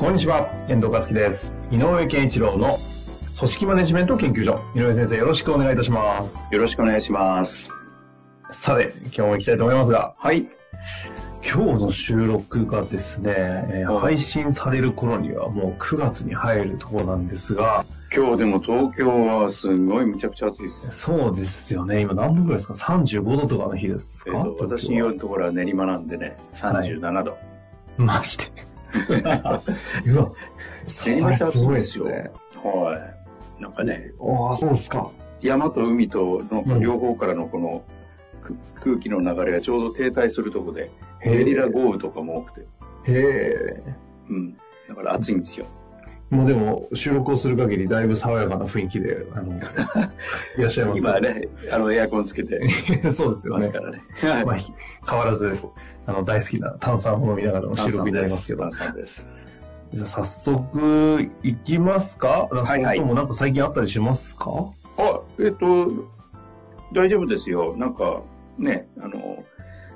こんにちは、遠藤和樹です。井上健一郎の組織マネジメント研究所。井上先生、よろしくお願いいたします。よろしくお願いします。さて、今日も行きたいと思いますが、はい。今日の収録がですね、え配信される頃にはもう9月に入るところなんですが、今日でも東京はすごいむちゃくちゃ暑いです。そうですよね、今何度ぐらいですか ?35 度とかの日ですか、えーと私東京はのところは練馬なんでね、37度。マジで？うわ、そ練馬れすごいですすね。はい。なんかね、ああ、そうですか。山と海とのうん両方からのこのく空気の流れがちょうど停滞するとこで、ゲリラ豪雨とかも多くて、へえ。うん。だから暑いんですよ。もうでも、収録をする限りだいぶ爽やかな雰囲気で、あの、いらっしゃいます今ね、あのエアコンつけて そうですよねか。らね。まあ、ひ変わらず、あの、大好きな炭酸を飲みながらの収録になりますけど。炭酸です。じゃあ早速、いきますか？はいはいもなんか最近あったりしますか？あ、えっ、と、大丈夫ですよ。なんか、ね、あの、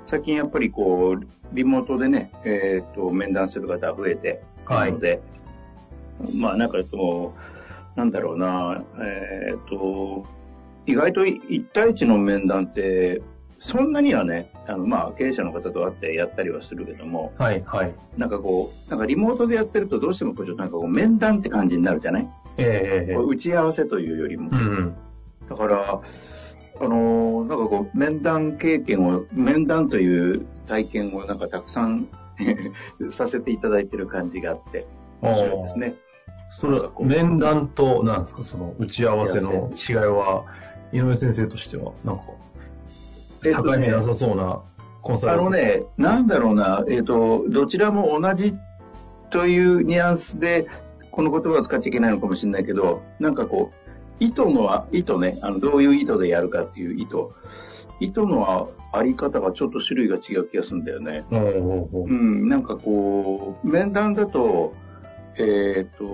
最近やっぱりこう、リモートでね、えっ、と、面談する方増えて、はいので、まあなんかこう、なんだろうな、えっ、と、意外と一対一の面談って、そんなにはね、あの、まあ、経営者の方と会ってやったりはするけども、はい、はい。なんかこう、なんかリモートでやってるとどうしてもこう、ちょっとなんかこう、面談って感じになるじゃない、ええええこう打ち合わせというよりも。うん。だから、あのーなんかこう、面談経験を、面談という体験をなんかたくさん させていただいてる感じがあって、面白いですね。それは、面談と、なんですか、その、打ち合わせの違いは、井上先生としては、なんか、境目なさそうなコンサルあのね、なんだろうな、えっ、と、どちらも同じというニュアンスで、この言葉を使っちゃいけないのかもしれないけど、なんかこう、意図の、意図ね、あの、どういう意図でやるかっていう意図。意図のあり方がちょっと種類が違う気がするんだよね。うん、なんかこう、面談だと、えっ、と、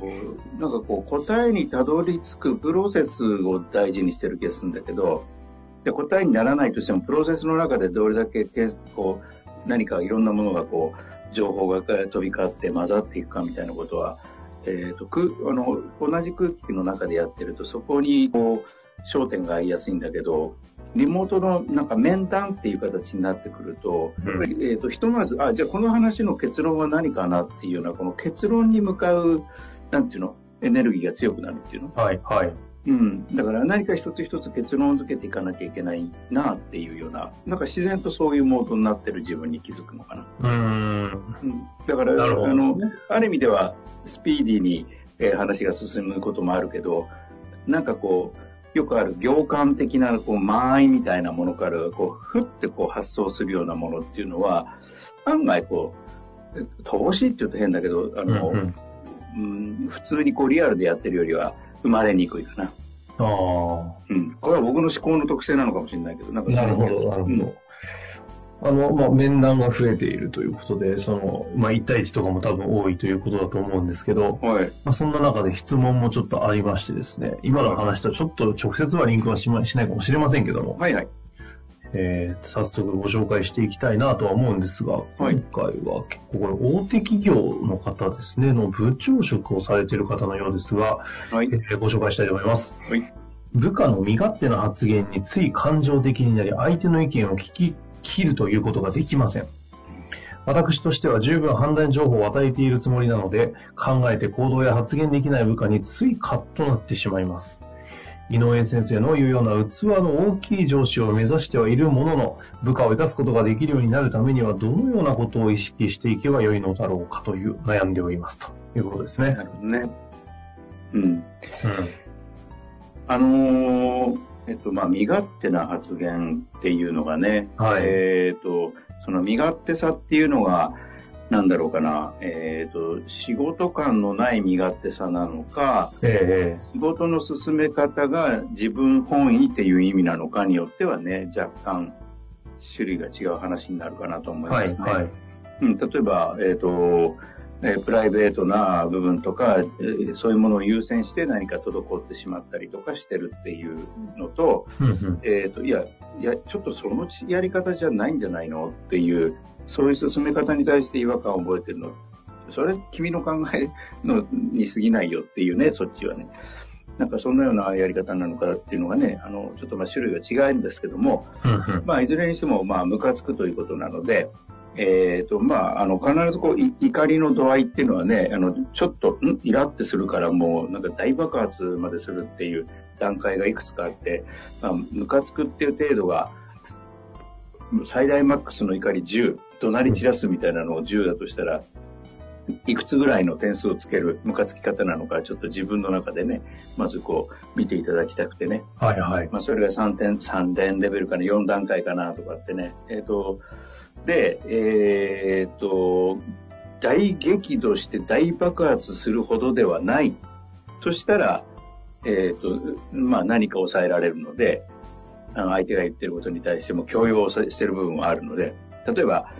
なんかこう、答えにたどり着くプロセスを大事にしてる気がするんだけど、で答えにならないとしても、プロセスの中でどれだけこう、何かいろんなものがこう、情報が飛び交って混ざっていくかみたいなことは、えっ、と、く、あの、同じ空気の中でやってると、そこにこう、焦点が合いやすいんだけど、リモートのなんか面談っていう形になってくると、うんやっぱり、えー、とひとまず、あ、じゃあこの話の結論は何かなっていうような、この結論に向かう、なんていうの、エネルギーが強くなるっていうの？はい、はい。うん。だから何か一つ一つ結論付けていかなきゃいけないなっていうような、なんか自然とそういうモードになってる自分に気づくのかな。うーん。うん。だから、なるほどあの、ある意味では、スピーディーに、えー話が進むこともあるけど、なんかこう、よくある行間的な、こう、間合いみたいなものから、こう、ふってこう発想するようなものっていうのは、案外こう、え乏しいって言うと変だけど、あの、うんうんうん普通にこうリアルでやってるよりは生まれにくいかな。ああ。うん。これは僕の思考の特性なのかもしれないけど、なんかなるほど、なるほど。あの、まあ、面談が増えているということで、その、まあ、1対1とかも多分多いということだと思うんですけど、うん。はい。まあ、そんな中で質問もちょっとありましてですね、今の話とちょっと直接はリンクはしましないかもしれませんけども、はいはい。えー早速ご紹介していきたいなとは思うんですが、はい今回は結構これ大手企業の方ですね、の部長職をされている方のようですが、はいえ。ーご紹介したいと思います。はい。部下の身勝手な発言につい感情的になり、相手の意見を聞き切るということができません。私としては十分判断情報を与えているつもりなので、考えて行動や発言できない部下についカッとなってしまいます。井上先生の言うような器の大きい上司を目指してはいるものの、部下を生かすことができるようになるためには、どのようなことを意識していけばよいのだろうかという悩んでおりますということですねな。るほどね。うん。うん。あのーえっと、まあ、身勝手な発言っていうのがね、はいえっと、その身勝手さっていうのが、なんだろうかな、えっ、と、仕事感のない身勝手さなのか、え仕事の進め方が自分本位っていう意味なのかによってはね、若干種類が違う話になるかなと思いますね。はい、はい。うん、例えば、えっ、と、えープライベートな部分とか、えーそういうものを優先して何か滞ってしまったりとかしてるっていうのと、えっ、と、いや、いや、ちょっとそのやり方じゃないんじゃないのっていう、そういう進め方に対して違和感を覚えてるの。それ、君の考えのに過ぎないよっていうね、そっちはね。なんかそんなようなやり方なのかっていうのがね、あの、ちょっとまあ種類が違うんですけども、まあ、いずれにしても、まあ、ムカつくということなので、えっ、と、まあ、あの、必ずこう、い怒りの度合いっていうのはね、あの、ちょっと、ん？イラってするからもう、なんか大爆発までするっていう段階がいくつかあって、まあ、ムカつくっていう程度が、最大マックスの怒り10、怒鳴り散らすみたいなのを10だとしたら、いくつぐらいの点数をつけるムカつき方なのか、ちょっと自分の中でね、まずこう、見ていただきたくてね。はい、はい。まあ、それが3点、3点レベルかな、4段階かなとかってね。えっ、と、で、えっ、と、大激怒して大爆発するほどではない。としたら、えっ、と、まあ何か抑えられるので、あの相手が言ってることに対しても共有をしてる部分はあるので、例えば、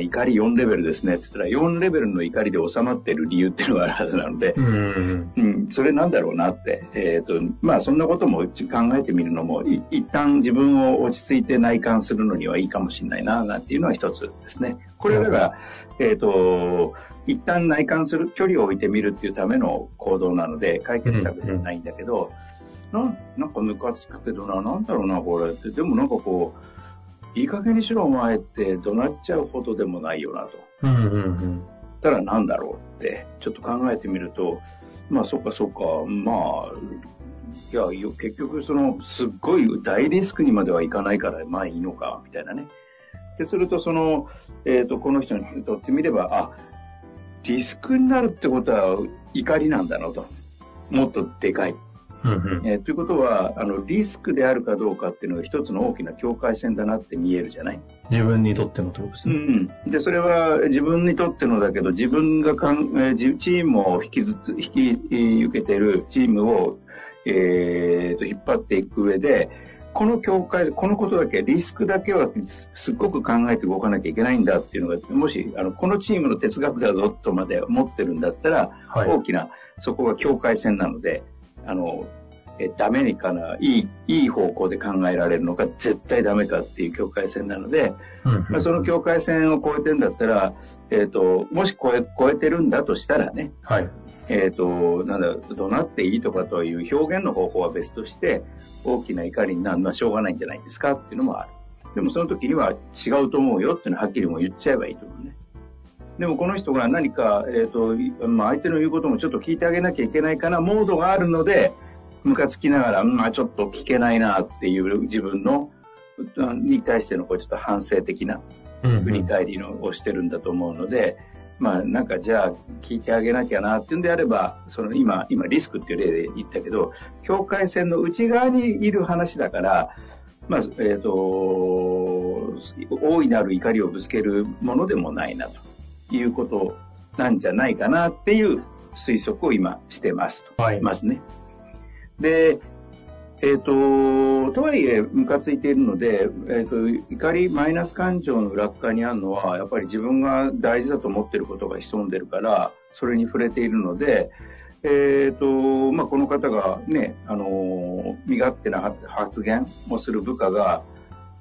怒り4レベルですねって言ったら、4レベルの怒りで収まってる理由っていうのがあるはずなので、うんうんうん、それなんだろうなって。えっ、と、まあそんなことも考えてみるのも、い一旦自分を落ち着いて内観するのにはいいかもしれないな、なんていうのは一つですね。これだから、えっ、と、一旦内観する、距離を置いてみるっていうための行動なので、解決策ではないんだけど、なんなんかムカつくけどな、なんだろうな、これって。でもなんかこう、いい加減にしろお前って怒鳴っちゃうほどでもないよなと。うんうんうんたらなんだろうって、ちょっと考えてみると、まあそっかそっか、まあ、いや、よ結局その、すっごい大リスクにまではいかないから、まあいいのか、みたいなね。で、するとその、えっ、と、この人にとってみれば、あ、リスクになるってことは怒りなんだなと。もっとでかい。えーということは、あの、リスクであるかどうかっていうのが一つの大きな境界線だなって見えるじゃない？自分にとってのとですうね。ん、でそれは自分にとってのだけど自分がかん、えーじチームを引きずつ引きえー受けてるチームを、えーと引っ張っていく上でこの境界このことだけリスクだけはすっごく考えて動かなきゃいけないんだっていうのがもしあのこのチームの哲学だぞとまで思ってるんだったら、はい。大きなそこが境界線なのであのえダメにかないいいい方向で考えられるのか絶対ダメかっていう境界線なので、うんうんまあ、その境界線を越えてんだったら、えっ、と、もし越え、越えてるんだとしたらね、はい。えっ、と、なんだ、怒鳴っていいとかという表現の方法は別として、大きな怒りになるのはしょうがないんじゃないですかっていうのもある。でもその時には違うと思うよっていうのははっきりもう言っちゃえばいいと思うね。でもこの人が何か、えっ、と、いまあ、相手の言うこともちょっと聞いてあげなきゃいけないかな、モードがあるので、ムカつきながら、まあちょっと聞けないなっていう自分の、うんに対してのこうちょっと反省的なうんうん。振り返りのをしてるんだと思うので、まあなんかじゃあ聞いてあげなきゃなっていうんであれば、その今、今リスクっていう例で言ったけど、境界線の内側にいる話だから、まあ、えっ、と、大いなる怒りをぶつけるものでもないなということなんじゃないかなっていう推測を今してますと。はい。ますね。で、えっ、と、とはいえ、ムカついているので、えっ、と、怒り、マイナス感情の裏側にあるのは、やっぱり自分が大事だと思っていることが潜んでるから、それに触れているので、えっ、と、まあ、この方がね、あの、身勝手な発言をする部下が、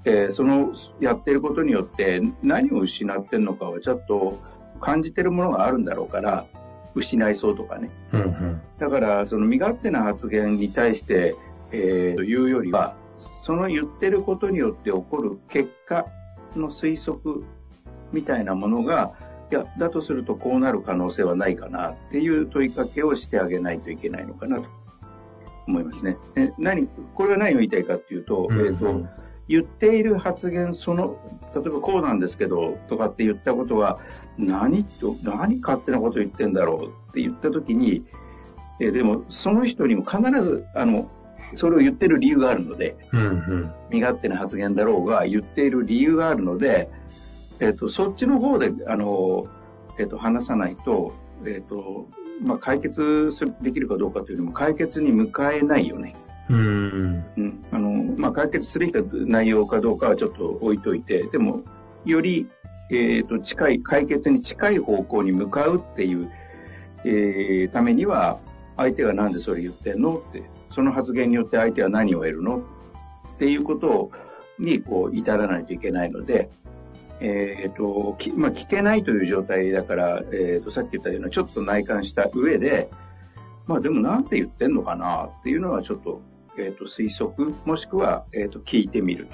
えーそのやってることによって何を失ってるのかはちょっと感じてるものがあるんだろうから、失いそうとかね。うんうんだから、その身勝手な発言に対して、えーというよりは、その言ってることによって起こる結果の推測みたいなものが、いや、だとするとこうなる可能性はないかなっていう問いかけをしてあげないといけないのかなと思いますね。え何、これは何を言いたいかっていうと、うんうんえーと、言っている発言その、例えばこうなんですけど、とかって言ったことは、何と、何勝手なこと言ってんだろうって言ったときに、えーでも、その人にも必ず、あの、それを言ってる理由があるので、うんうん身勝手な発言だろうが、言っている理由があるので、えっ、と、そっちの方で、あの、えっ、と、話さないと、えっ、と、まあ、解決できるかどうかというよりも、解決に向かえないよね。うん。解決すべき内容かどうかはちょっと置いといて、でも、より、えっ、と、近い、解決に近い方向に向かうっていう、えーためには、相手がなんでそれ言ってんのって、その発言によって相手は何を得るのっていうことに、こう、至らないといけないので、えっ、と、まあ、聞けないという状態だから、えっ、と、さっき言ったような、ちょっと内観した上で、まあ、でもなんて言ってんのかなっていうのはちょっと、えっ、と、推測、もしくは、えっ、と、聞いてみる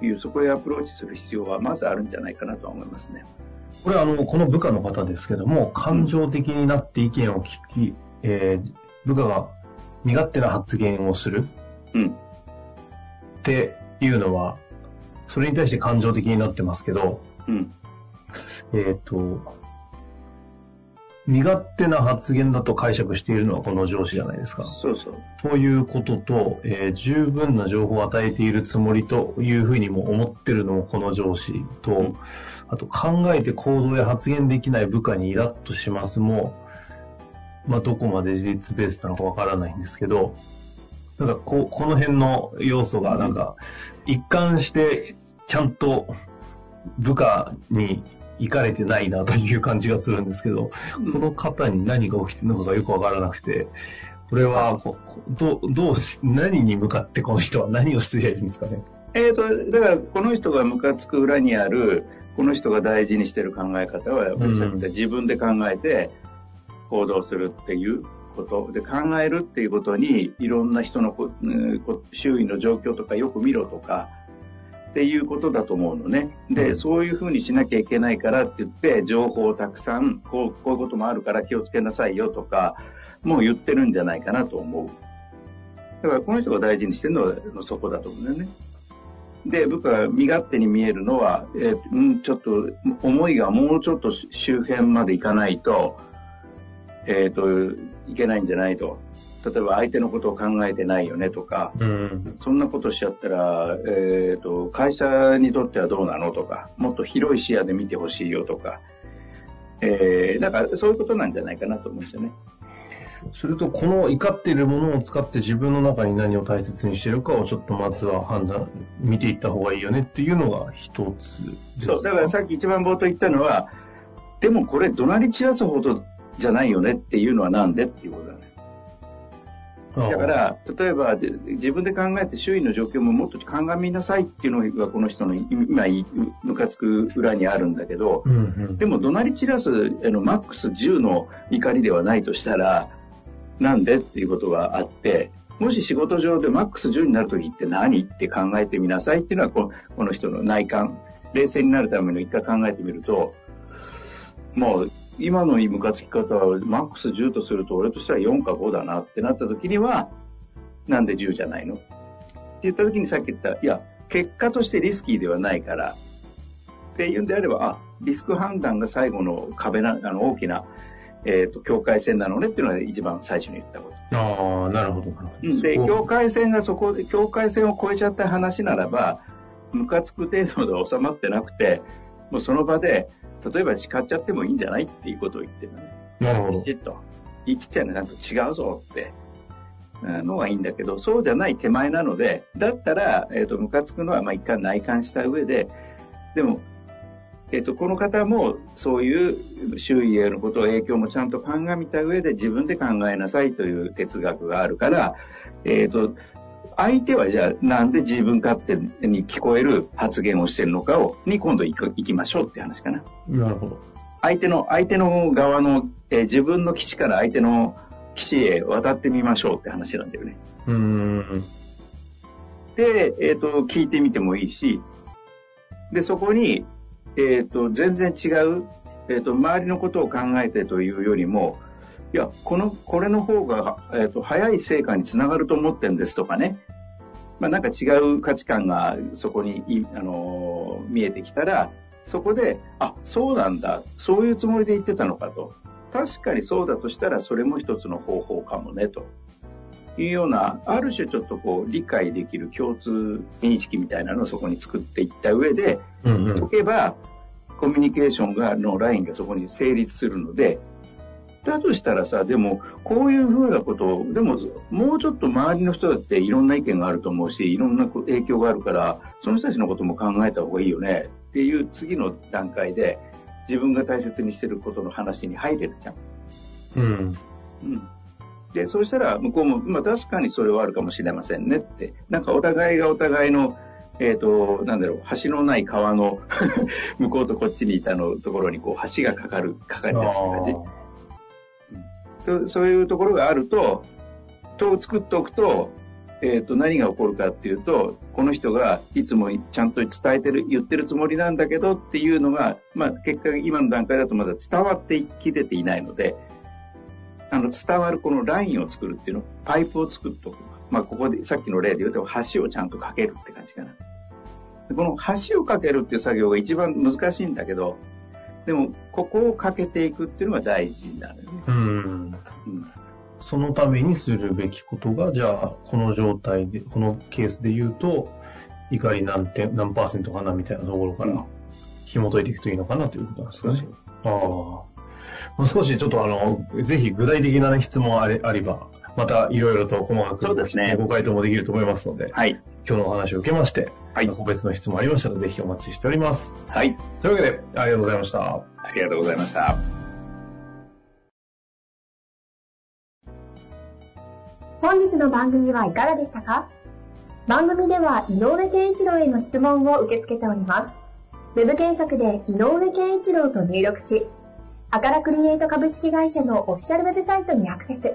という、そこへアプローチする必要はまずあるんじゃないかなとは思いますね。これあの、この部下の方ですけども、感情的になって意見を聞き、えー部下が身勝手な発言をするうん。っていうのは、それに対して感情的になってますけど、うん。えっ、と、身勝手な発言だと解釈しているのはこの上司じゃないですか。そうそう。ということと、えー十分な情報を与えているつもりというふうにも思ってるのもこの上司と、うんあと考えて行動や発言できない部下にイラッとしますも、まあ、どこまで事実ベースなのかわからないんですけど、なんかここの辺の要素がなんか一貫してちゃんと部下に行かれてないなという感じがするんですけど、この方に何が起きてるのかがよくわからなくて、これはここどう、どうし、何に向かってこの人は何をすりゃいいんですかね？えっ、と、だから、この人がムカつく裏にある、この人が大事にしてる考え方は、やっぱりさっき言自分で考えて行動するっていうこと。で、考えるっていうことに、いろんな人のこ周囲の状況とかよく見ろとか、っていうことだと思うのね。で、うんそういうふうにしなきゃいけないからって言って、情報をたくさん、こう、こういうこともあるから気をつけなさいよとか、もう言ってるんじゃないかなと思う。だからこの人が大事にしてるのはそこだと思うんだよね。で、僕は身勝手に見えるのは、えーうん、ちょっと思いがもうちょっと周辺までいかないと、えっ、と、いけないんじゃないと。例えば相手のことを考えてないよねとか、うん。そんなことしちゃったら、えっ、と、会社にとってはどうなのとか、もっと広い視野で見てほしいよとか、えー、だからそういうことなんじゃないかなと思うんですよね。すると、この怒っているものを使って自分の中に何を大切にしているかをちょっとまずは判断、見ていった方がいいよねっていうのが一つですそう、だからさっき一番冒頭言ったのは、でもこれ怒鳴り散らすほどじゃないよねっていうのはなんでっていうことだね。だか、ら、例えばで自分で考えて周囲の状況ももっと鑑みなさいっていうのがこの人の今いムカつく裏にあるんだけど、うんうん、でも怒鳴り散らすあのマックス10の怒りではないとしたら、なんでっていうことがあって、もし仕事上でマックス10になるときって何って考えてみなさいっていうのはこのこの人の内観。冷静になるための一回考えてみると、もう今のムカつき方はマックス10とすると俺としては4か5だなってなったときには、なんで10じゃないの？って言ったときにさっき言った、いや、結果としてリスキーではないから、っていうんであれば、あ、リスク判断が最後の壁な、あの、大きな、えっ、と、境界線なのねっていうのが一番最初に言ったこと。ああ、なるほど、なるほど。で、境界線がそこで、境界線を越えちゃった話ならば、ムカつく程度で収まってなくて、もうその場で、例えば叱っちゃってもいいんじゃないっていうことを言ってるのね。なるほどき。ちっと。言い切っちゃうね、なんか違うぞって。のがいいんだけど、そうじゃない手前なので、だったら、えっ、と、ムカつくのは、まあ、一回内観した上で、でも、えっ、と、この方も、そういう周囲へのことを影響もちゃんと鑑みた上で自分で考えなさいという哲学があるから、えっ、と、相手はじゃあなんで自分勝手に聞こえる発言をしてるのかを、に今度行く行きましょうっていう話かな。なるほど。相手の、相手の側の、えー自分の基地から相手の基地へ渡ってみましょうって話なんだよね。うーん。で、えっ、と、聞いてみてもいいし、で、そこに、えっ、と、全然違う、えっ、と、周りのことを考えてというよりも、いや、この、これの方が、えっ、と、早い成果につながると思ってんですとかね。まあ、なんか違う価値観がそこにい、あのー見えてきたら、そこで、あ、そうなんだ、そういうつもりで言ってたのかと。確かにそうだとしたら、それも一つの方法かもね、というような、ある種ちょっとこう、理解できる共通認識みたいなのをそこに作っていった上で、うんうん。解けば、コミュニケーションが、のラインがそこに成立するので、だとしたらさ、でも、こういうふうなことを、でも、もうちょっと周りの人だっていろんな意見があると思うし、いろんな影響があるから、その人たちのことも考えた方がいいよねっていう次の段階で、自分が大切にしてることの話に入れるじゃん。うん。うん。で、そうしたら、向こうも、まあ確かにそれはあるかもしれませんねって。なんかお互いがお互いの、えっ、ー、と、なんだろう、橋のない川の 向こうとこっちにいたのところにこう橋がかかる、かかりやすい感じ。そういうところがあると、と作っておくと、えっ、ー、と、何が起こるかっていうと、この人がいつもちゃんと伝えてる、言ってるつもりなんだけどっていうのが、まあ結果今の段階だとまだ伝わってきれていないので、あの、伝わるこのラインを作るっていうの、パイプを作っておく。まあここで、さっきの例で言うと橋をちゃんと架けるって感じかな。この橋を架けるっていう作業が一番難しいんだけど、でも、ここをかけていくっていうのが大事なのよね。うん。うん、そのためにするべきことが、じゃあ、この状態で、このケースで言うと、怒り何点、何パーセントかなみたいなところから、紐解いていくといいのかなということなんですかね。ああ。もう少しちょっとあの、ぜひ具体的な質問あれあれば、またいろいろと細かくそうですね。ご回答もできると思いますので、はい。今日のお話を受けまして、はい。個別の質問ありましたらぜひお待ちしております。はい。というわけで、ありがとうございました。ありがとうございました。本日の番組はいかがでしたか？番組では井上健一郎への質問を受け付けております。ウェブ検索で井上健一郎と入力し、アカラクリエイト株式会社のオフィシャルウェブサイトにアクセス。